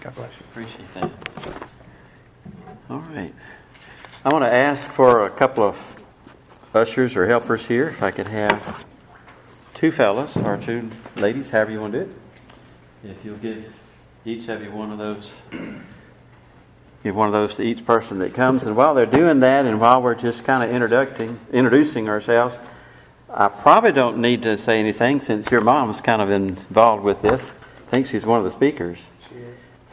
God bless you. Appreciate that. All right. I want to ask for a couple of ushers or helpers here. If I could have two fellas or two ladies, however you want to do it. If you'll give each of you one of those. Give one of those to each person that comes. And while they're doing that, and while we're just kind of introducing, introducing ourselves, I probably don't need to say anything since your mom's kind of involved with this. I think she's one of the speakers.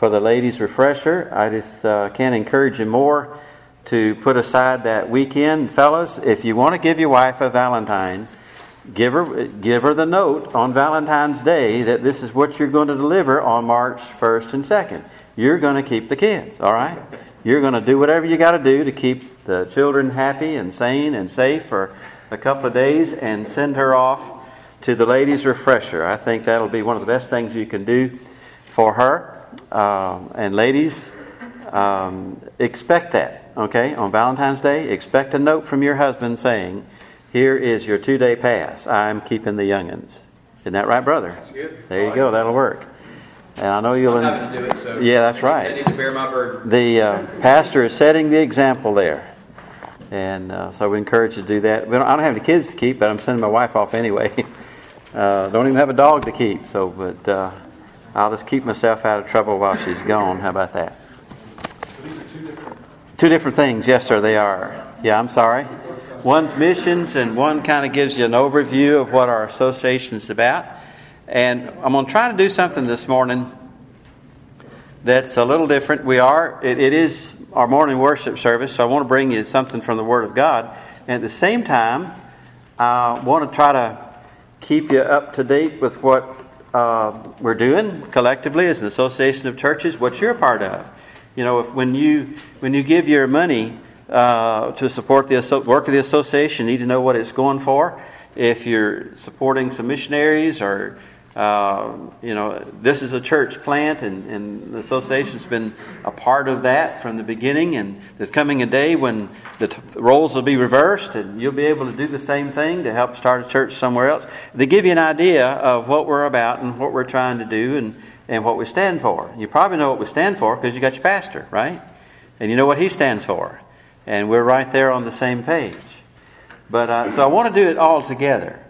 For the ladies' refresher, I just uh, can't encourage you more to put aside that weekend. Fellas, if you want to give your wife a Valentine, give her, give her the note on Valentine's Day that this is what you're going to deliver on March 1st and 2nd. You're going to keep the kids, all right? You're going to do whatever you got to do to keep the children happy and sane and safe for a couple of days and send her off to the ladies' refresher. I think that'll be one of the best things you can do for her. Um, and ladies, um, expect that, okay? On Valentine's Day, expect a note from your husband saying, Here is your two day pass. I'm keeping the youngins. Isn't that right, brother? That's good. There you go. That'll work. And I know you'll. Having to do it, so Yeah, that's I right. need to bear my burden. The uh, pastor is setting the example there. And uh, so we encourage you to do that. We don't, I don't have any kids to keep, but I'm sending my wife off anyway. uh, don't even have a dog to keep. So, but uh, I'll just keep myself out of trouble while she's gone. How about that? Two different things. Yes, sir, they are. Yeah, I'm sorry. One's missions, and one kind of gives you an overview of what our association is about. And I'm going to try to do something this morning that's a little different. We are, it, it is our morning worship service, so I want to bring you something from the Word of God. And at the same time, I want to try to keep you up to date with what uh, we're doing collectively as an association of churches, what you're a part of. You know, if, when you when you give your money uh, to support the work of the association, you need to know what it's going for. If you're supporting some missionaries or uh, you know, this is a church plant, and, and the association's been a part of that from the beginning. And there's coming a day when the t- roles will be reversed, and you'll be able to do the same thing to help start a church somewhere else. To give you an idea of what we're about and what we're trying to do and, and what we stand for. You probably know what we stand for because you got your pastor, right? And you know what he stands for. And we're right there on the same page. But uh, so I want to do it all together.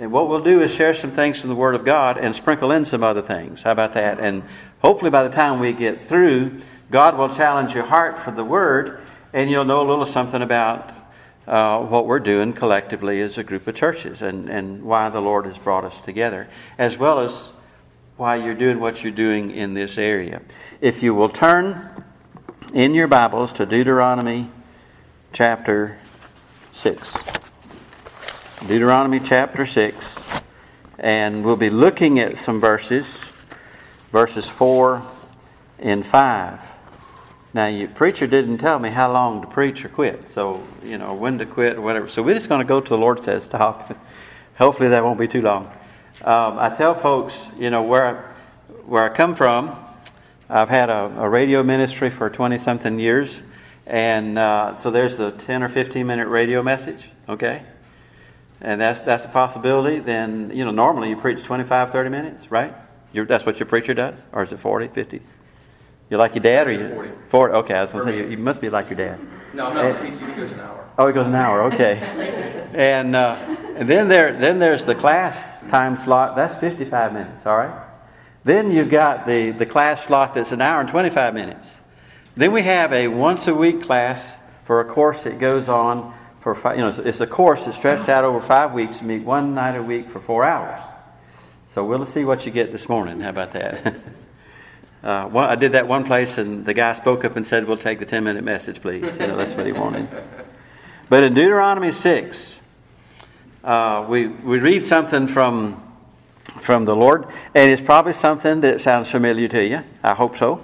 And what we'll do is share some things from the Word of God and sprinkle in some other things. How about that? And hopefully by the time we get through, God will challenge your heart for the Word, and you'll know a little something about uh, what we're doing collectively as a group of churches and, and why the Lord has brought us together, as well as why you're doing what you're doing in this area. If you will turn in your Bibles to Deuteronomy chapter 6. Deuteronomy chapter 6. And we'll be looking at some verses, verses 4 and 5. Now, your preacher didn't tell me how long to preach or quit, so, you know, when to quit or whatever. So we're just going to go to the Lord says stop. Hopefully that won't be too long. Um, I tell folks, you know, where I, where I come from, I've had a, a radio ministry for 20 something years. And uh, so there's the 10 or 15 minute radio message, okay? And that's, that's a possibility. Then, you know, normally you preach 25, 30 minutes, right? You're, that's what your preacher does? Or is it 40, 50? You're like your dad or you? 40. 40, okay, I was going to say, me. you, you must be like your dad. No, I'm not on PC. It goes an hour. Oh, it goes an hour. Okay. and uh, and then there then there's the class time slot. That's 55 minutes. All right. Then you've got the the class slot that's an hour and 25 minutes. Then we have a once a week class for a course that goes on for five, you know it's- a course that's stretched out over five weeks. Meet one night a week for four hours. So we'll see what you get this morning. How about that? Uh, one, I did that one place, and the guy spoke up and said, "We'll take the ten-minute message, please." You know, that's what he wanted. But in Deuteronomy six, uh, we we read something from from the Lord, and it's probably something that sounds familiar to you. I hope so.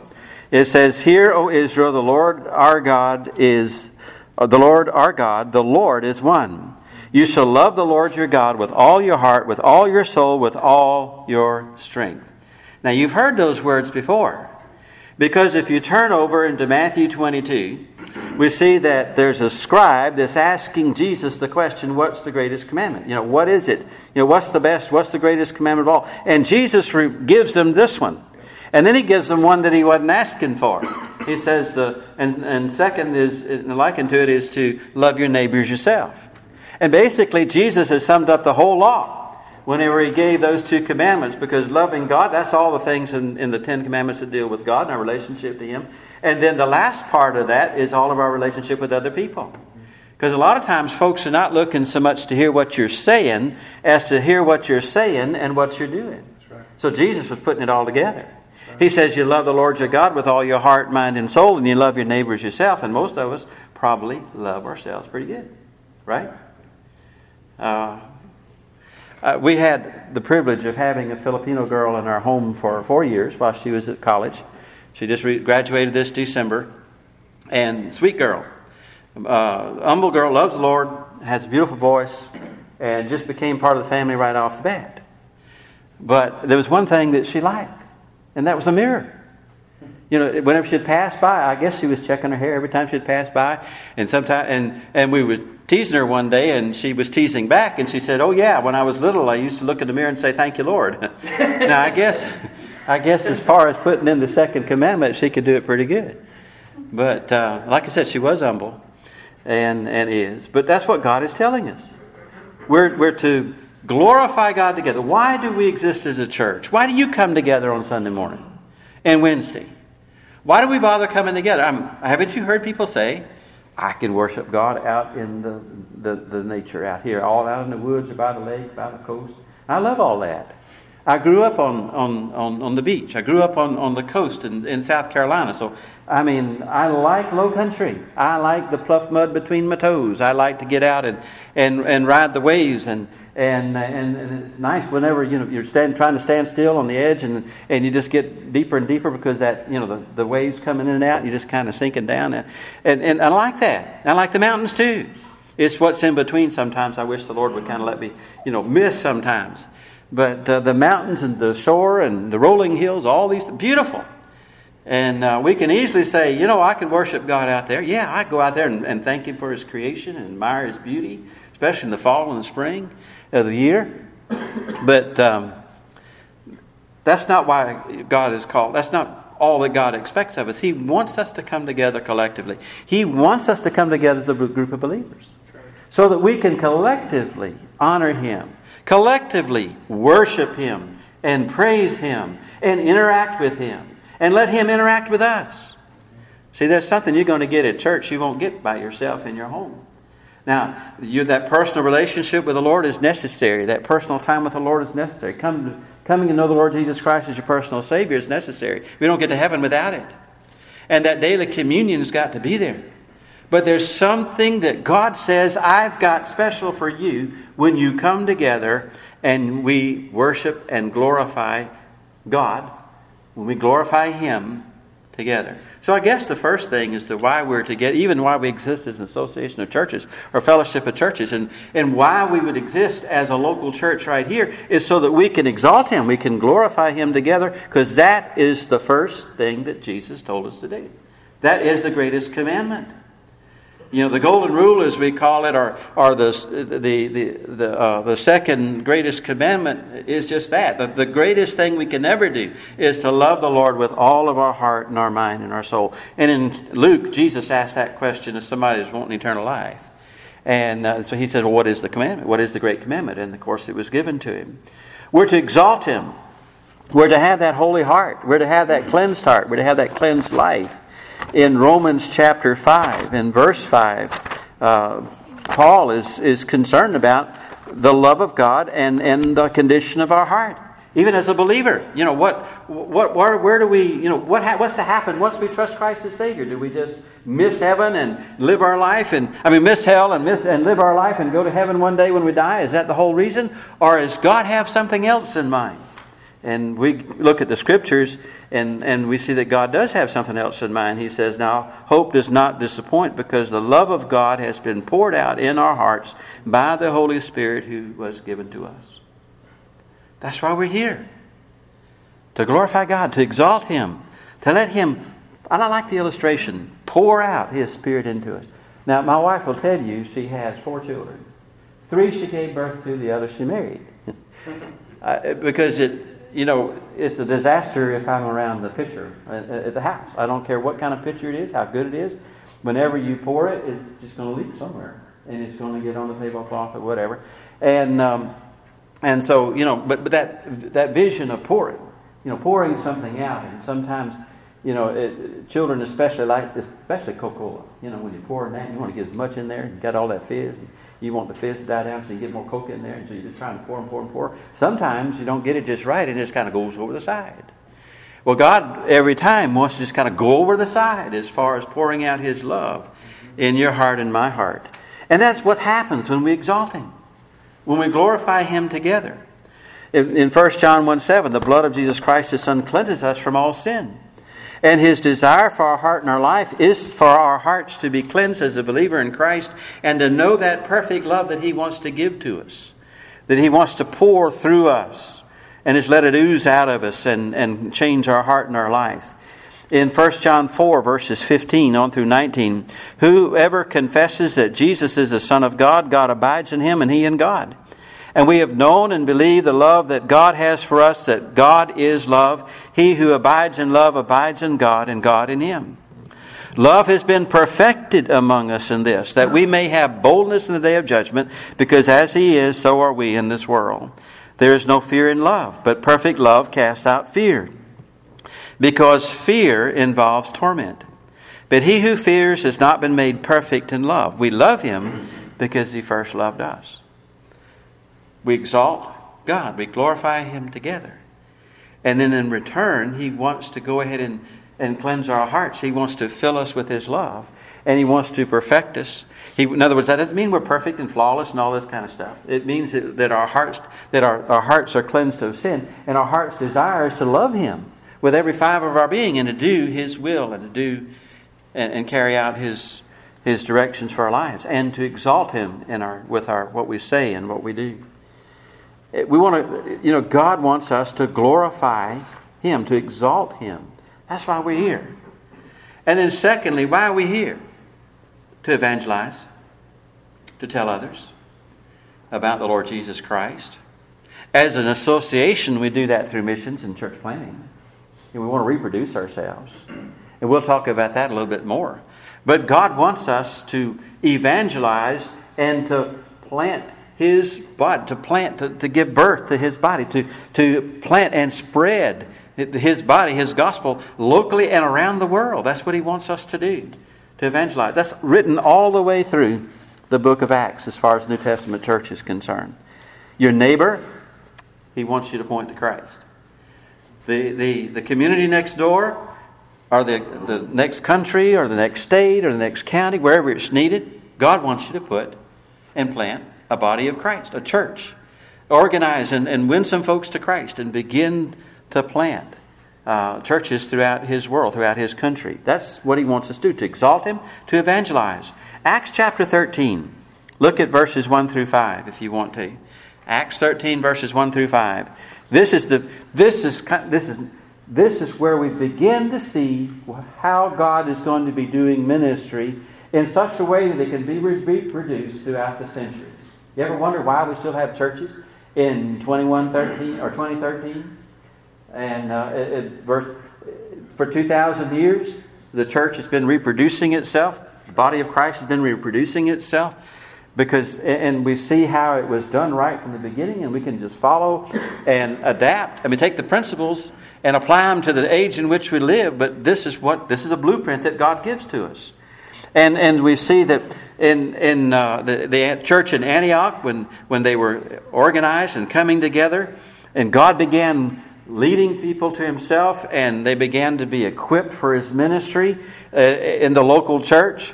It says, "Hear, O Israel, the Lord our God is the Lord our God. The Lord is one. You shall love the Lord your God with all your heart, with all your soul, with all your strength." Now, you've heard those words before. Because if you turn over into Matthew 22, we see that there's a scribe that's asking Jesus the question, What's the greatest commandment? You know, what is it? You know, what's the best? What's the greatest commandment of all? And Jesus gives them this one. And then he gives them one that he wasn't asking for. He says the and, and second is and likened to it is to love your neighbors yourself. And basically Jesus has summed up the whole law whenever he gave those two commandments because loving God, that's all the things in, in the Ten Commandments that deal with God and our relationship to Him. And then the last part of that is all of our relationship with other people. Because a lot of times folks are not looking so much to hear what you're saying as to hear what you're saying and what you're doing. Right. So Jesus was putting it all together. He says you love the Lord your God with all your heart, mind, and soul, and you love your neighbors yourself. And most of us probably love ourselves pretty good, right? Uh, uh, we had the privilege of having a Filipino girl in our home for four years while she was at college. She just re- graduated this December. And sweet girl, uh, humble girl, loves the Lord, has a beautiful voice, and just became part of the family right off the bat. But there was one thing that she liked and that was a mirror. You know, whenever she'd pass by, I guess she was checking her hair every time she'd pass by. And sometimes, and, and we were teasing her one day, and she was teasing back, and she said, "Oh yeah, when I was little, I used to look in the mirror and say, "Thank you, Lord." now I guess, I guess as far as putting in the second commandment, she could do it pretty good. But uh, like I said, she was humble, and and is. But that's what God is telling us. We're we're to glorify God together. Why do we exist as a church? Why do you come together on Sunday morning and Wednesday? Why do we bother coming together? I'm, haven't you heard people say, I can worship God out in the, the, the nature out here, all out in the woods by the lake, by the coast? I love all that. I grew up on, on, on, on the beach. I grew up on, on the coast in, in South Carolina. So, I mean, I like low country. I like the pluff mud between my toes. I like to get out and, and, and ride the waves and, and, and, and it's nice whenever you know you're stand, trying to stand still on the edge and, and you just get deeper and deeper because that you know the, the waves coming in and out and you're just kind of sinking down. And, and, and I like that. I like the mountains too. It's what's in between sometimes. I wish the Lord would kind of let me you know miss sometimes. But uh, the mountains and the shore and the rolling hills all these beautiful. And uh, we can easily say, you know, I can worship God out there. Yeah, I go out there and, and thank Him for His creation and admire His beauty, especially in the fall and the spring of the year. But um, that's not why God is called. That's not all that God expects of us. He wants us to come together collectively. He wants us to come together as a group of believers so that we can collectively honor Him, collectively worship Him, and praise Him, and interact with Him, and let Him interact with us. See, there's something you're going to get at church you won't get by yourself in your home. Now, you, that personal relationship with the Lord is necessary. That personal time with the Lord is necessary. Come coming to know the Lord Jesus Christ as your personal Savior is necessary. We don't get to heaven without it. And that daily communion has got to be there. But there's something that God says, I've got special for you when you come together and we worship and glorify God. When we glorify Him together. So I guess the first thing is the why we're together, even why we exist as an association of churches or fellowship of churches, and, and why we would exist as a local church right here is so that we can exalt Him, we can glorify Him together, because that is the first thing that Jesus told us to do. That is the greatest commandment. You know, the golden rule, as we call it, or, or the, the, the, the, uh, the second greatest commandment is just that. The, the greatest thing we can ever do is to love the Lord with all of our heart and our mind and our soul. And in Luke, Jesus asked that question if somebody who's wanting eternal life. And uh, so he said, Well, what is the commandment? What is the great commandment? And of course, it was given to him. We're to exalt him. We're to have that holy heart. We're to have that cleansed heart. We're to have that cleansed life in Romans chapter 5, in verse 5, uh, Paul is, is concerned about the love of God and, and the condition of our heart. Even as a believer, you know, what, what, where, where do we, you know, what ha- what's to happen once we trust Christ as Savior? Do we just miss heaven and live our life and, I mean, miss hell and miss and live our life and go to heaven one day when we die? Is that the whole reason? Or does God have something else in mind? And we look at the scriptures and, and we see that God does have something else in mind. He says, Now, hope does not disappoint because the love of God has been poured out in our hearts by the Holy Spirit who was given to us. That's why we're here. To glorify God, to exalt Him, to let Him, and I like the illustration, pour out His Spirit into us. Now, my wife will tell you she has four children. Three she gave birth to, the other she married. because it, you know, it's a disaster if I'm around the pitcher at, the house. I don't care what kind of pitcher it is, how good it is. Whenever you pour it, it's just going to leak somewhere, and it's going to get on the tablecloth or whatever. And um, and so you know, but but that that vision of pouring, you know, pouring something out, and sometimes you know, it, children especially like, especially Coca-Cola. You know, when you pour in that, you want to get as much in there. You got all that fizz. You want the fizz to die down, so you get more Coke in there, and so you're just trying to pour and pour and pour. Sometimes you don't get it just right, and it just kind of goes over the side. Well, God every time wants to just kind of go over the side as far as pouring out His love in your heart and my heart. And that's what happens when we exalt Him, when we glorify Him together. In, in 1 John 1 7, the blood of Jesus Christ, His Son, cleanses us from all sin. And his desire for our heart and our life is for our hearts to be cleansed as a believer in Christ and to know that perfect love that he wants to give to us, that he wants to pour through us and just let it ooze out of us and, and change our heart and our life. In 1 John 4, verses 15 on through 19, whoever confesses that Jesus is the Son of God, God abides in him and he in God. And we have known and believed the love that God has for us, that God is love. He who abides in love abides in God, and God in him. Love has been perfected among us in this, that we may have boldness in the day of judgment, because as He is, so are we in this world. There is no fear in love, but perfect love casts out fear, because fear involves torment. But he who fears has not been made perfect in love. We love him because he first loved us we exalt God, we glorify Him together. And then in return, He wants to go ahead and, and cleanse our hearts. He wants to fill us with His love, and He wants to perfect us. He, in other words, that doesn't mean we're perfect and flawless and all this kind of stuff. It means that, that our hearts that our, our hearts are cleansed of sin, and our heart's desire is to love Him with every fiber of our being and to do His will and to do and, and carry out His His directions for our lives and to exalt Him in our with our what we say and what we do. We want to, you know, God wants us to glorify Him, to exalt Him. That's why we're here. And then, secondly, why are we here? To evangelize, to tell others about the Lord Jesus Christ. As an association, we do that through missions and church planting. And we want to reproduce ourselves. And we'll talk about that a little bit more. But God wants us to evangelize and to plant his body, to plant, to, to give birth to his body, to, to plant and spread his body, his gospel, locally and around the world. That's what he wants us to do, to evangelize. That's written all the way through the book of Acts as far as New Testament church is concerned. Your neighbor, he wants you to point to Christ. The, the, the community next door, or the, the next country, or the next state, or the next county, wherever it's needed, God wants you to put and plant a body of Christ, a church. Organize and, and win some folks to Christ and begin to plant uh, churches throughout his world, throughout his country. That's what he wants us to do, to exalt him, to evangelize. Acts chapter 13. Look at verses 1 through 5 if you want to. Acts 13, verses 1 through 5. This is, the, this is, this is, this is where we begin to see how God is going to be doing ministry in such a way that it can be reproduced throughout the centuries. You ever wonder why we still have churches in 2113 or 2013? And uh, it, it, for 2,000 years, the church has been reproducing itself. The body of Christ has been reproducing itself because and we see how it was done right from the beginning and we can just follow and adapt i mean take the principles and apply them to the age in which we live but this is what this is a blueprint that god gives to us and, and we see that in, in uh, the, the church in Antioch, when, when they were organized and coming together, and God began leading people to Himself, and they began to be equipped for His ministry uh, in the local church,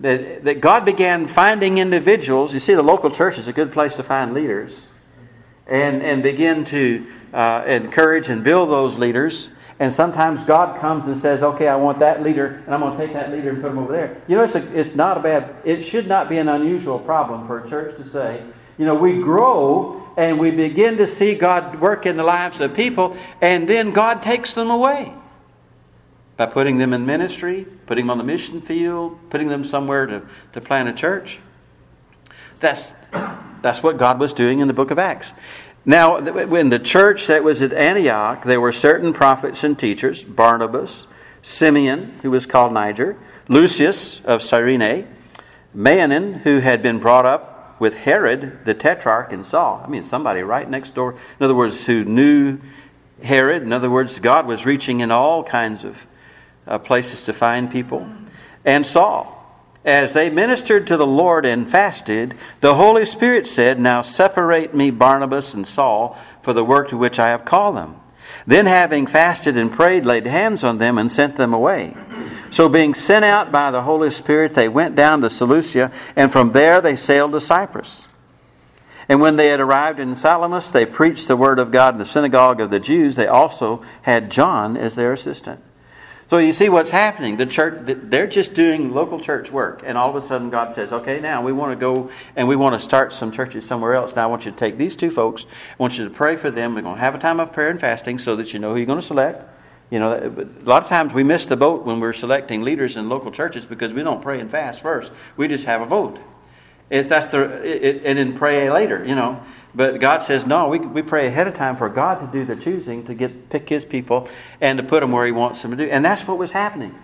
that, that God began finding individuals. You see, the local church is a good place to find leaders, and, and begin to uh, encourage and build those leaders. And sometimes God comes and says, okay, I want that leader, and I'm going to take that leader and put him over there. You know, it's, a, it's not a bad, it should not be an unusual problem for a church to say, you know, we grow and we begin to see God work in the lives of people, and then God takes them away by putting them in ministry, putting them on the mission field, putting them somewhere to, to plant a church. That's, that's what God was doing in the book of Acts. Now, in the church that was at Antioch, there were certain prophets and teachers Barnabas, Simeon, who was called Niger, Lucius of Cyrene, Manaen, who had been brought up with Herod the Tetrarch and Saul. I mean, somebody right next door. In other words, who knew Herod. In other words, God was reaching in all kinds of uh, places to find people. And Saul. As they ministered to the Lord and fasted, the Holy Spirit said, Now separate me, Barnabas and Saul, for the work to which I have called them. Then, having fasted and prayed, laid hands on them and sent them away. So, being sent out by the Holy Spirit, they went down to Seleucia, and from there they sailed to Cyprus. And when they had arrived in Salamis, they preached the word of God in the synagogue of the Jews. They also had John as their assistant. So you see what's happening. The church, they're just doing local church work, and all of a sudden God says, "Okay, now we want to go and we want to start some churches somewhere else. Now I want you to take these two folks. I want you to pray for them. We're going to have a time of prayer and fasting, so that you know who you're going to select. You know, a lot of times we miss the boat when we're selecting leaders in local churches because we don't pray and fast first. We just have a vote. It's that's the it, and then pray later. You know." But God says, no, we, we pray ahead of time for God to do the choosing, to get pick His people, and to put them where He wants them to do. And that's what was happening.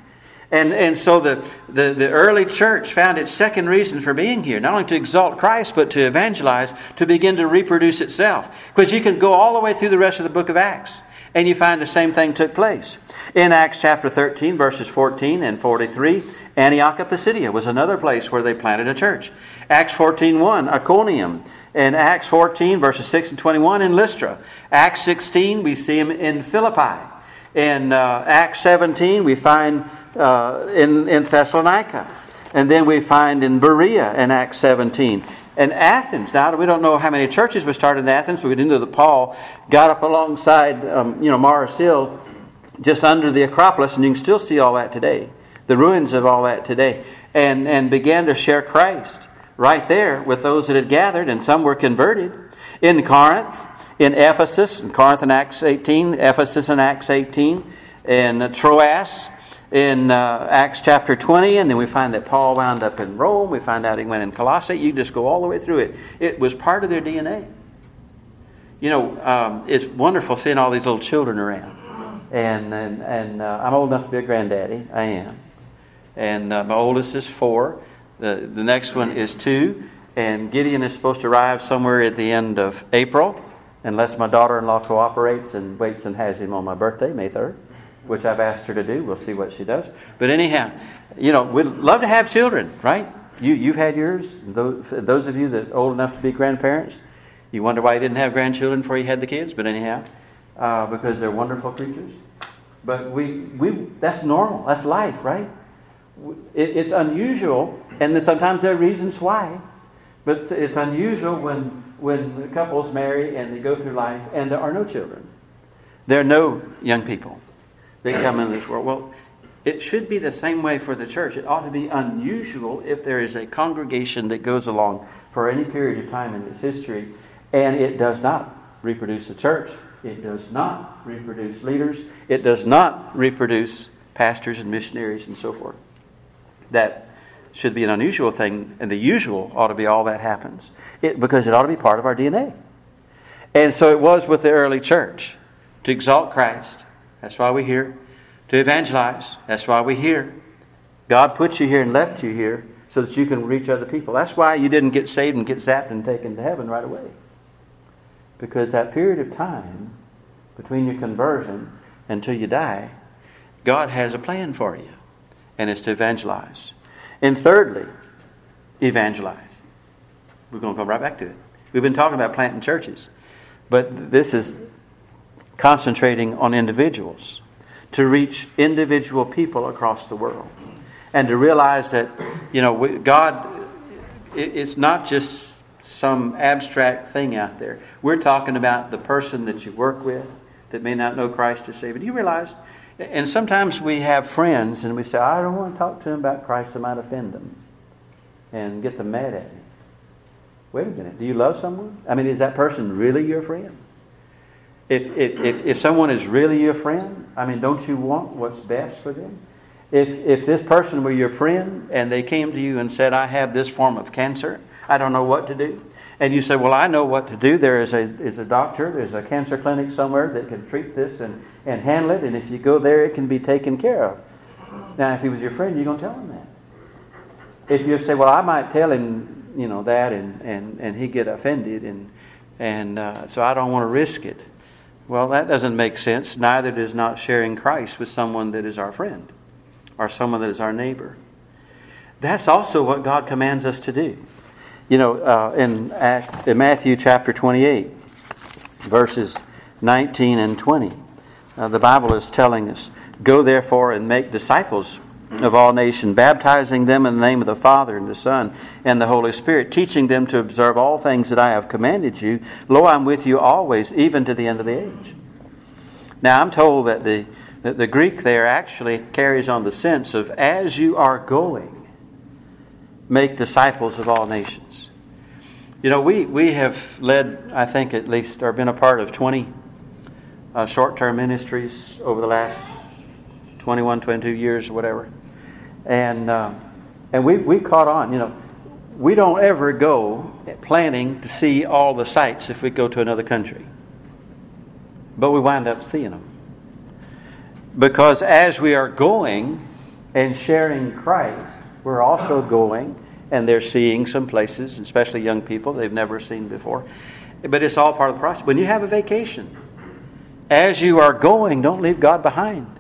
And, and so the, the, the early church found its second reason for being here, not only to exalt Christ, but to evangelize, to begin to reproduce itself. Because you can go all the way through the rest of the book of Acts, and you find the same thing took place. In Acts chapter 13, verses 14 and 43, Antioch of Pisidia was another place where they planted a church. Acts 14.1, Iconium in Acts 14, verses 6 and 21 in Lystra. Acts 16, we see him in Philippi. In uh, Acts 17, we find uh, in, in Thessalonica. And then we find in Berea in Acts 17. And Athens, now we don't know how many churches were started in Athens, but we know that Paul got up alongside, um, you know, Mars Hill, just under the Acropolis, and you can still see all that today, the ruins of all that today, and, and began to share Christ right there with those that had gathered, and some were converted. In Corinth, in Ephesus, in Corinth in Acts 18, Ephesus in Acts 18, in Troas, in uh, Acts chapter 20, and then we find that Paul wound up in Rome. We find out he went in Colossae. You just go all the way through it. It was part of their DNA. You know, um, it's wonderful seeing all these little children around. And, and, and uh, I'm old enough to be a granddaddy. I am. And uh, my oldest is four. The, the next one is two, and Gideon is supposed to arrive somewhere at the end of April, unless my daughter in law cooperates and waits and has him on my birthday, May 3rd, which I've asked her to do. We'll see what she does. But anyhow, you know, we'd love to have children, right? You, you've had yours. Those, those of you that are old enough to be grandparents, you wonder why you didn't have grandchildren before you had the kids, but anyhow, uh, because they're wonderful creatures. But we, we, that's normal. That's life, right? It's unusual, and sometimes there are reasons why, but it's unusual when when couples marry and they go through life and there are no children. There are no young people that come in this world. Well, it should be the same way for the church. It ought to be unusual if there is a congregation that goes along for any period of time in its history and it does not reproduce the church. It does not reproduce leaders. It does not reproduce pastors and missionaries and so forth that should be an unusual thing, and the usual ought to be all that happens. It, because it ought to be part of our DNA. And so it was with the early church to exalt Christ. That's why we're here. To evangelize. That's why we're here. God put you here and left you here so that you can reach other people. That's why you didn't get saved and get zapped and taken to heaven right away. Because that period of time between your conversion until you die, God has a plan for you and it's to evangelize. And thirdly, evangelize. We're going to come right back to it. We've been talking about planting churches, but this is concentrating on individuals to reach individual people across the world and to realize that, you know, God, it's not just some abstract thing out there. We're talking about the person that you work with that may not know Christ as Savior. Do you realize and sometimes we have friends and we say, I don't want to talk to them about Christ, I might offend them and get them mad at me. Wait a minute, do you love someone? I mean, is that person really your friend? If, if, if, if someone is really your friend, I mean, don't you want what's best for them? If, if this person were your friend and they came to you and said, I have this form of cancer, I don't know what to do. And you say, Well, I know what to do. There is a, is a doctor, there's a cancer clinic somewhere that can treat this and, and handle it. And if you go there, it can be taken care of. Now, if he was your friend, you're going to tell him that. If you say, Well, I might tell him, you know, that, and, and, and he get offended, and, and uh, so I don't want to risk it. Well, that doesn't make sense. Neither does not sharing Christ with someone that is our friend or someone that is our neighbor. That's also what God commands us to do. You know, uh, in, in Matthew chapter 28, verses 19 and 20, uh, the Bible is telling us Go therefore and make disciples of all nations, baptizing them in the name of the Father and the Son and the Holy Spirit, teaching them to observe all things that I have commanded you. Lo, I'm with you always, even to the end of the age. Now, I'm told that the, that the Greek there actually carries on the sense of as you are going, make disciples of all nations. You know, we, we have led, I think at least, or been a part of 20 uh, short term ministries over the last 21, 22 years or whatever. And, um, and we, we caught on, you know, we don't ever go planning to see all the sights if we go to another country. But we wind up seeing them. Because as we are going and sharing Christ, we're also going and they're seeing some places, especially young people they've never seen before. But it's all part of the process. When you have a vacation, as you are going, don't leave God behind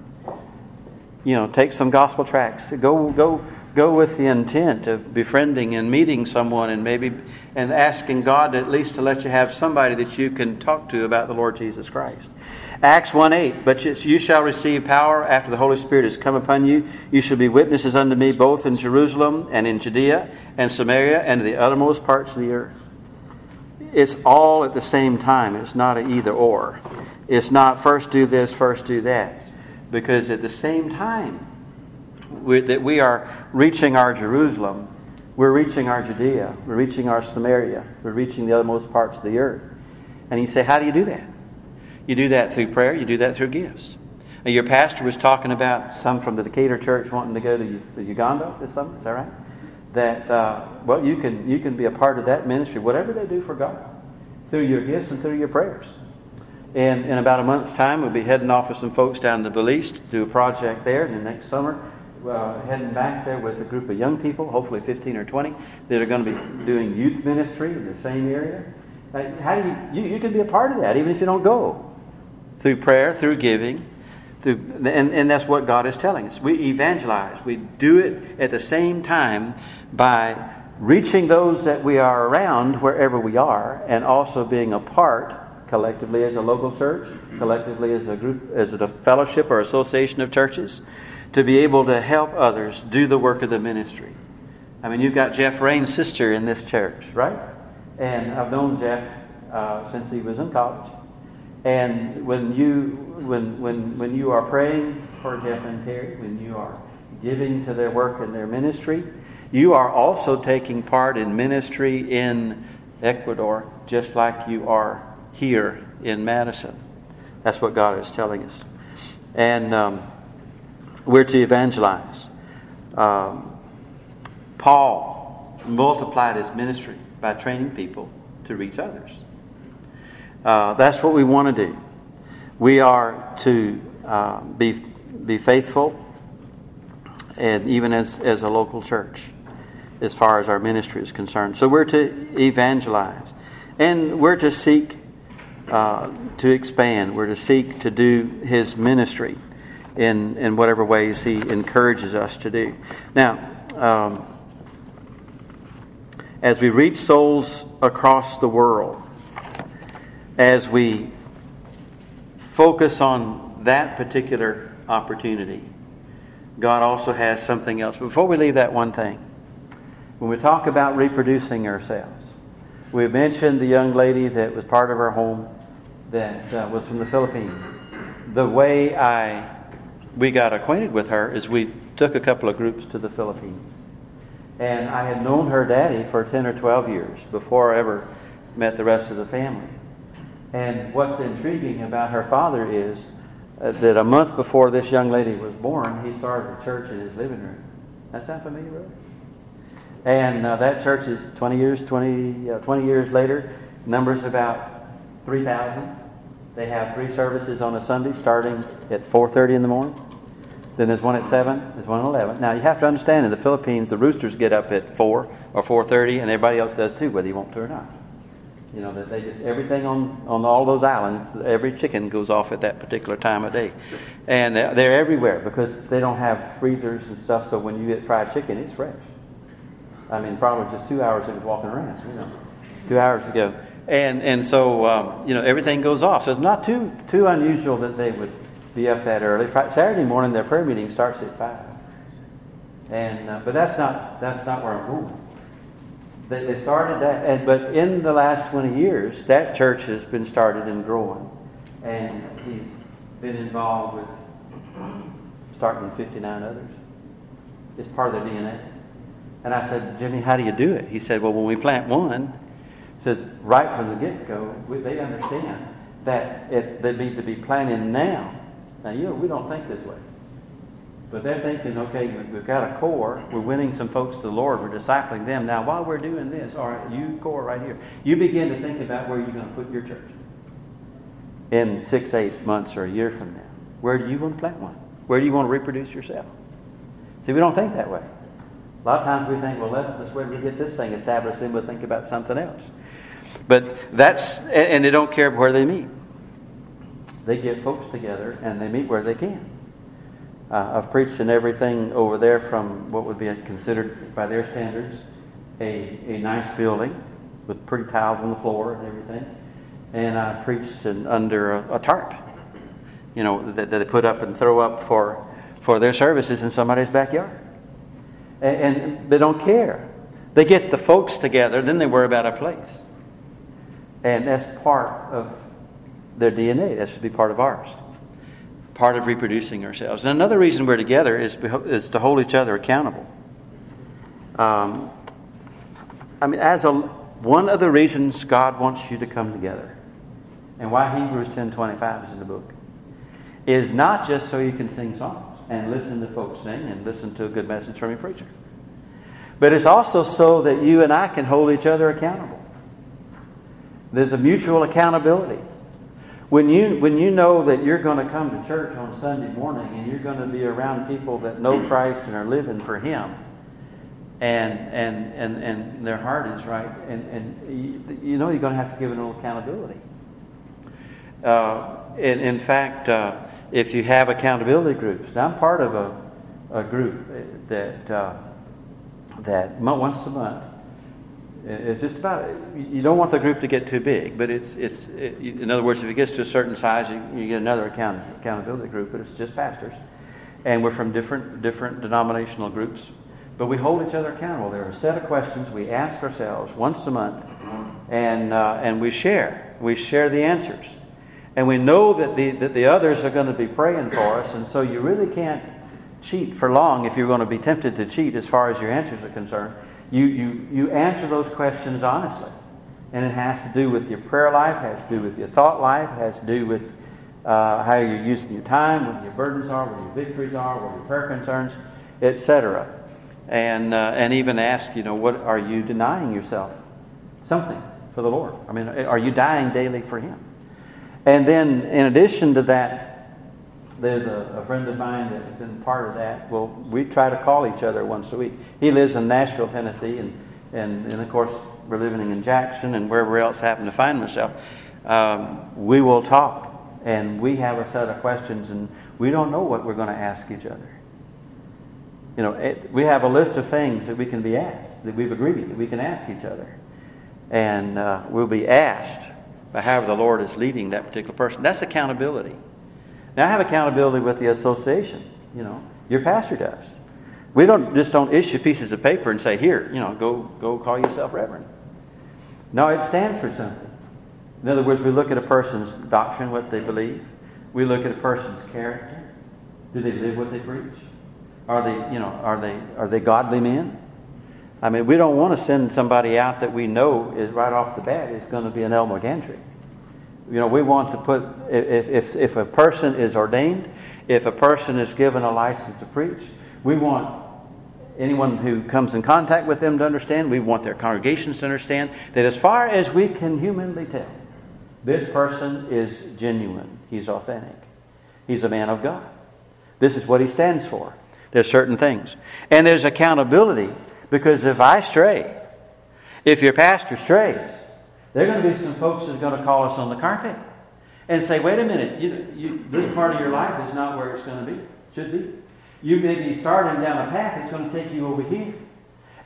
you know, take some gospel tracts. Go, go, go with the intent of befriending and meeting someone, and maybe and asking God at least to let you have somebody that you can talk to about the Lord Jesus Christ. Acts 1 8, but you shall receive power after the Holy Spirit has come upon you. You shall be witnesses unto me both in Jerusalem and in Judea and Samaria and the uttermost parts of the earth. It's all at the same time. It's not an either or. It's not first do this, first do that because at the same time we, that we are reaching our Jerusalem, we're reaching our Judea, we're reaching our Samaria, we're reaching the uttermost parts of the earth. And you say, How do you do that? You do that through prayer, you do that through gifts. Now, your pastor was talking about some from the Decatur church wanting to go to, Uganda this summer, is that right? That, uh, well, you can, you can be a part of that ministry, whatever they do for God, through your gifts and through your prayers. And in about a month's time, we'll be heading off with some folks down to Belize to do a project there. And the next summer, uh, heading back there with a group of young people, hopefully 15 or 20, that are going to be doing youth ministry in the same area. How do you, you, you can be a part of that even if you don't go through prayer, through giving, through, and, and that's what God is telling us. We evangelize. We do it at the same time by reaching those that we are around wherever we are and also being a part collectively as a local church, collectively as a group, as a fellowship or association of churches, to be able to help others do the work of the ministry. I mean, you've got Jeff Rain's sister in this church, right? And I've known Jeff uh, since he was in college. And when you when when when you are praying for Jeff and Terry, when you are giving to their work and their ministry, you are also taking part in ministry in Ecuador, just like you are here in Madison. That's what God is telling us. And um, we're to evangelize. Um, Paul multiplied his ministry by training people to reach others. Uh, that's what we want to do. We are to uh, be, be faithful, and even as, as a local church, as far as our ministry is concerned. So we're to evangelize, and we're to seek uh, to expand. We're to seek to do His ministry in, in whatever ways He encourages us to do. Now, um, as we reach souls across the world, as we focus on that particular opportunity, God also has something else. Before we leave that one thing, when we talk about reproducing ourselves, we mentioned the young lady that was part of our home that uh, was from the Philippines. The way I we got acquainted with her is we took a couple of groups to the Philippines. And I had known her daddy for 10 or 12 years before I ever met the rest of the family. And what's intriguing about her father is uh, that a month before this young lady was born, he started a church in his living room. That sound familiar, brother? And uh, that church is 20 years, 20, uh, 20 years later, numbers about 3,000. They have three services on a Sunday starting at 4.30 in the morning. Then there's one at 7, there's one at 11. Now, you have to understand, in the Philippines, the roosters get up at 4 or 4.30, and everybody else does too, whether you want to or not. You know, that they just, everything on, on all those islands, every chicken goes off at that particular time of day. And they're everywhere because they don't have freezers and stuff, so when you get fried chicken, it's fresh. I mean, probably just two hours of walking around, you know, two hours ago. And, and so, um, you know, everything goes off. So it's not too, too unusual that they would be up that early. Friday, Saturday morning, their prayer meeting starts at 5. And, uh, but that's not, that's not where I'm going. They, they started that, and, but in the last 20 years, that church has been started and growing. And he's been involved with starting 59 others. It's part of their DNA. And I said, Jimmy, how do you do it? He said, well, when we plant one, says right from the get-go, they understand that it, they need to be planting now. Now, you know, we don't think this way. But they're thinking, okay, we've got a core. We're winning some folks to the Lord. We're discipling them. Now, while we're doing this, all right, you core right here. You begin to think about where you're going to put your church in six, eight months or a year from now. Where do you want to plant one? Where do you want to reproduce yourself? See, we don't think that way. A lot of times we think, well, let's, wait we get this thing established, then we'll think about something else. But that's, and they don't care where they meet. They get folks together and they meet where they can. Uh, I've preached in everything over there from what would be considered by their standards a, a nice building with pretty tiles on the floor and everything. And I preached in, under a, a tarp, you know, that, that, they put up and throw up for, for their services in somebody's backyard. And, and they don't care. They get the folks together, then they worry about a place. And that's part of their DNA. That should be part of ours part of reproducing ourselves. And another reason we're together is, is to hold each other accountable. Um, I mean, as a, one of the reasons God wants you to come together, and why Hebrews 10.25 is in the book, is not just so you can sing songs and listen to folks sing and listen to a good message from your preacher. But it's also so that you and I can hold each other accountable. There's a mutual accountability. When you, when you know that you're going to come to church on Sunday morning and you're going to be around people that know Christ and are living for Him, and, and, and, and their heart is right, and, and you, know you're going to have to give a little accountability. Uh, in, in fact, uh, if you have accountability groups, now I'm part of a, a group that, uh, that once a month it's just about you don't want the group to get too big, but it's it's it, in other words, if it gets to a certain size, you, you get another account, accountability group, but it's just pastors, and we're from different different denominational groups, but we hold each other accountable. There are a set of questions we ask ourselves once a month, and uh, and we share. We share the answers, and we know that the that the others are going to be praying for us, and so you really can't cheat for long if you're going to be tempted to cheat as far as your answers are concerned you, you, you answer those questions honestly. And it has to do with your prayer life, has to do with your thought life, has to do with uh, how you're using your time, what your burdens are, what your victories are, what your prayer concerns, etc. And, uh, and even ask, you know, what are you denying yourself? Something for the Lord. I mean, are you dying daily for Him? And then, in addition to that, there's a, a, friend of mine that's been part of that. Well, we try to call each other once a week. He lives in Nashville, Tennessee, and, and, and of course, we're living in Jackson and wherever else I happen to find myself. Um, we will talk, and we have a set of questions, and we don't know what we're going to ask each other. You know, it, we have a list of things that we can be asked, that we've agreed that we can ask each other. And uh, we'll be asked by however the Lord is leading that particular person. That's accountability. Now I have accountability with the association. You know, your pastor does. We don't just don't issue pieces of paper and say, "Here, you know, go go call yourself reverend." No, it stands for something. In other words, we look at a person's doctrine, what they believe. We look at a person's character. Do they live what they preach? Are they, you know, are they are they godly men? I mean, we don't want to send somebody out that we know is right off the bat is going to be an Elmer Gantry you know, we want to put, if, if, if a person is ordained, if a person is given a license to preach, we want anyone who comes in contact with them to understand. We want their congregations to understand that as far as we can humanly tell, this person is genuine. He's authentic. He's a man of God. This is what he stands for. There's certain things. And there's accountability because if I stray, if your pastor strays, there are going to be some folks that are going to call us on the carpet and say, wait a minute, you, you, this part of your life is not where it's going to be, should be. You may be starting down a path that's going to take you over here.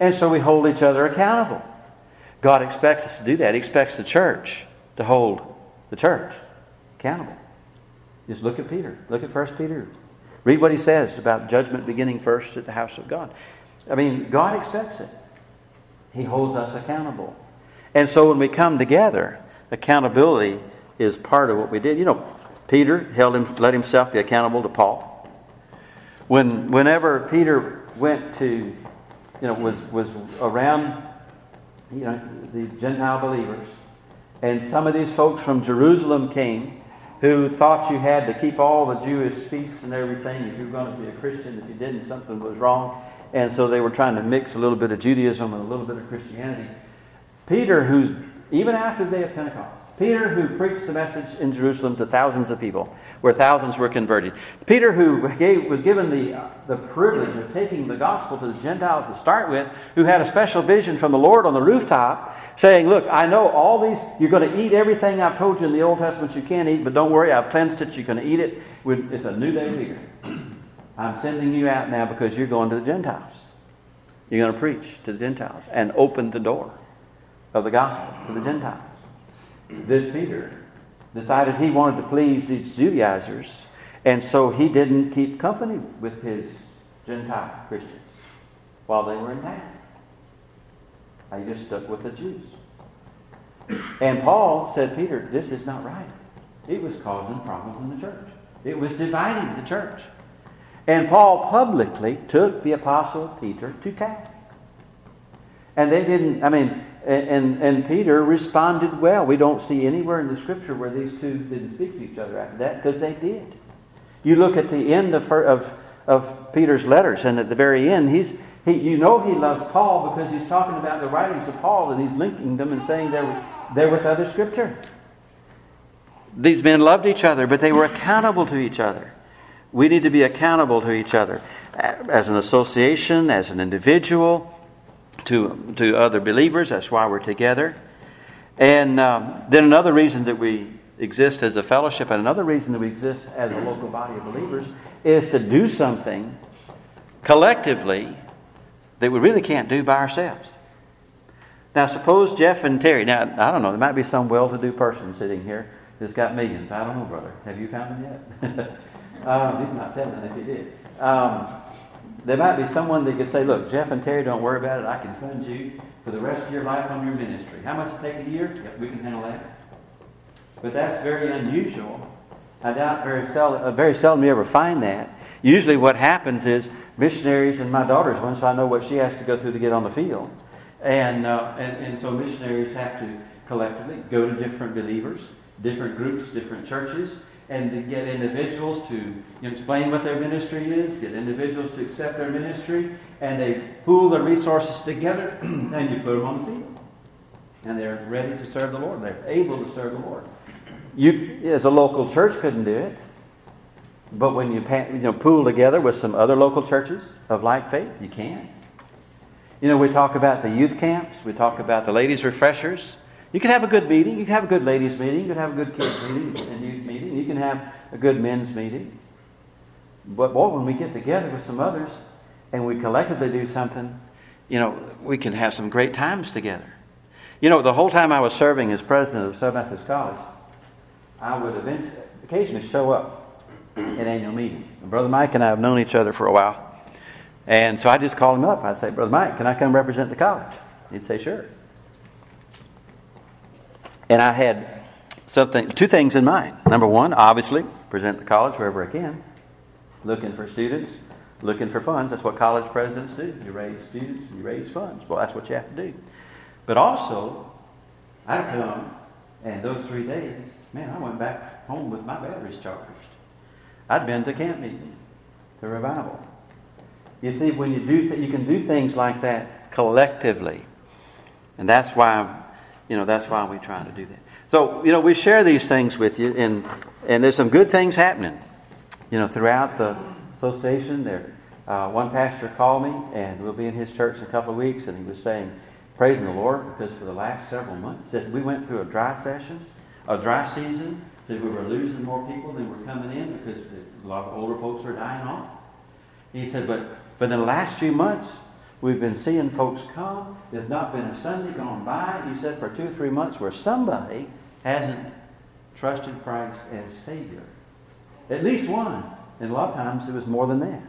And so we hold each other accountable. God expects us to do that. He expects the church to hold the church accountable. Just look at Peter. Look at 1 Peter. Read what he says about judgment beginning first at the house of God. I mean, God expects it. He holds us accountable. And so when we come together, accountability is part of what we did. You know, Peter held him, let himself be accountable to Paul. When, whenever Peter went to, you know, was, was around, you know, the Gentile believers, and some of these folks from Jerusalem came who thought you had to keep all the Jewish feasts and everything if you were going to be a Christian. If you didn't, something was wrong. And so they were trying to mix a little bit of Judaism and a little bit of Christianity. Peter, who's even after the day of Pentecost, Peter, who preached the message in Jerusalem to thousands of people, where thousands were converted. Peter, who gave, was given the, uh, the privilege of taking the gospel to the Gentiles to start with, who had a special vision from the Lord on the rooftop, saying, Look, I know all these, you're going to eat everything I've told you in the Old Testament you can't eat, but don't worry, I've cleansed it, you're going to eat it. It's a new day here. I'm sending you out now because you're going to the Gentiles. You're going to preach to the Gentiles and open the door of the gospel to the Gentiles. This Peter decided he wanted to please these Judaizers, and so he didn't keep company with his Gentile Christians while they were in town. He just stuck with the Jews. And Paul said, Peter, this is not right. It was causing problems in the church. It was dividing the church. And Paul publicly took the apostle Peter to task. And they didn't, I mean, and, and Peter responded well. We don't see anywhere in the scripture where these two didn't speak to each other after that because they did. You look at the end of, of, of Peter's letters, and at the very end, he's, he, you know he loves Paul because he's talking about the writings of Paul and he's linking them and saying they're, they're with other scripture. These men loved each other, but they were accountable to each other. We need to be accountable to each other as an association, as an individual to, to other believers. That's why we're together. And um, then another reason that we exist as a fellowship and another reason that we exist as a local body of believers is to do something collectively that we really can't do by ourselves. Now, suppose Jeff and Terry, now, I don't know, there might be some well to do person sitting here that's got millions. I don't know, brother. Have you found them yet? um, he's not telling if he did. Um, there might be someone that could say, look, Jeff and Terry, don't worry about it. I can fund you for the rest of your life on your ministry. How much it take a year? Yep, we can handle that. But that's very unusual. I doubt very seldom, uh, very seldom you ever find that. Usually what happens is missionaries, and my daughter's one, so I know what she has to go through to get on the field. And, uh, and, and so missionaries have to collectively go to different believers, different groups, different churches, and to get individuals to explain what their ministry is, get individuals to accept their ministry, and they pool their resources together, and you put them on the field. And they're ready to serve the Lord. They're able to serve the Lord. You, as a local church, couldn't do it. But when you, you know, pool together with some other local churches of like faith, you can. You know, we talk about the youth camps, we talk about the ladies' refreshers. You can have a good meeting. You can have a good ladies' meeting. You can have a good kids' meeting and. You can have a good men's meeting. But boy, when we get together with some others and we collectively do something, you know, we can have some great times together. You know, the whole time I was serving as president of Southern Methodist College, I would eventually, occasionally show up at annual meetings. And Brother Mike and I have known each other for a while. And so I just called him up. I'd say, Brother Mike, can I come represent the college? He'd say, sure. And I had something, two things in mind. Number one, obviously, present the college wherever I can, looking for students, looking for funds. That's what college presidents do. You raise students, you raise funds. Well, that's what you have to do. But also, I come, and those three days, man, I went back home with my batteries charged. I'd been to camp meeting, to revival. You see, when you do, th- you can do things like that collectively, and that's why, you know, that's why we try to do that. So, you know, we share these things with you, and and there's some good things happening, you know, throughout the association. There, uh, one pastor called me, and we'll be in his church in a couple of weeks, and he was saying, praising the Lord, because for the last several months, that we went through a dry session, a dry season, so we were losing more people than were coming in because a lot of older folks are dying off. He said, but but in the last few months, we've been seeing folks come. There's not been a Sunday gone by, he said, for two or three months where somebody hasn't trusted Christ as Savior. At least one. And a lot of times it was more than that.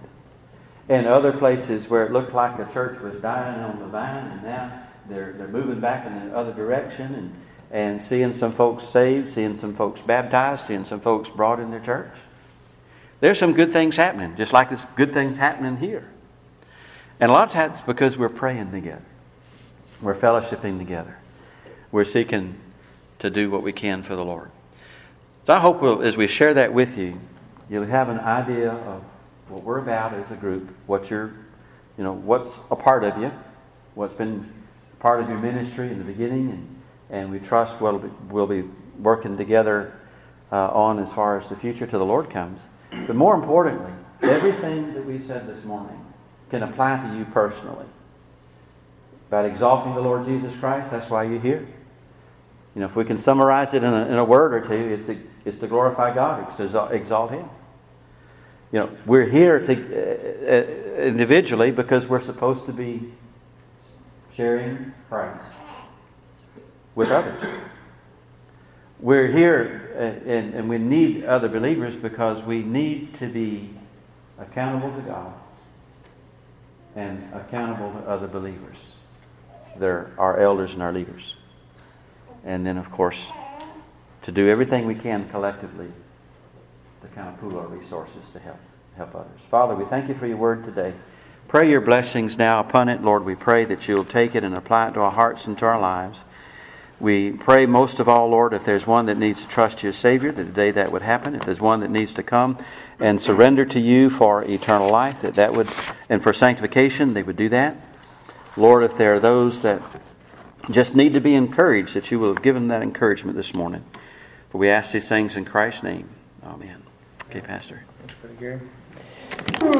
And other places where it looked like the church was dying on the vine, and now they're, they're moving back in the other direction and, and seeing some folks saved, seeing some folks baptized, seeing some folks brought in their church. There's some good things happening, just like there's good things happening here. And a lot of times because we're praying together, we're fellowshipping together, we're seeking to do what we can for the Lord. So I hope we'll, as we share that with you, you'll have an idea of what we're about as a group, what you're, you know, what's a part of you, what's been part of your ministry in the beginning, and, and we trust be, we'll be working together uh, on as far as the future to the Lord comes. But more importantly, everything that we said this morning can apply to you personally. About exalting the Lord Jesus Christ, that's why you're here. You know, if we can summarize it in a, in a word or two, it's, to, it's to glorify God, it's to exalt Him. You know, we're here to, uh, uh, individually because we're supposed to be sharing Christ with others. We're here uh, and, and we need other believers because we need to be accountable to God and accountable to other believers. They're our elders and our leaders. And then, of course, to do everything we can collectively to kind of pool our resources to help help others. Father, we thank you for your word today. Pray your blessings now upon it. Lord, we pray that you'll take it and apply it to our hearts and to our lives. We pray most of all, Lord, if there's one that needs to trust you as Savior, that today that would happen. If there's one that needs to come and surrender to you for eternal life, that that would, and for sanctification, they would do that. Lord, if there are those that just need to be encouraged, that you will have given that encouragement this morning. For we ask these things in Christ's name. Amen. Okay, Pastor. Pretty good.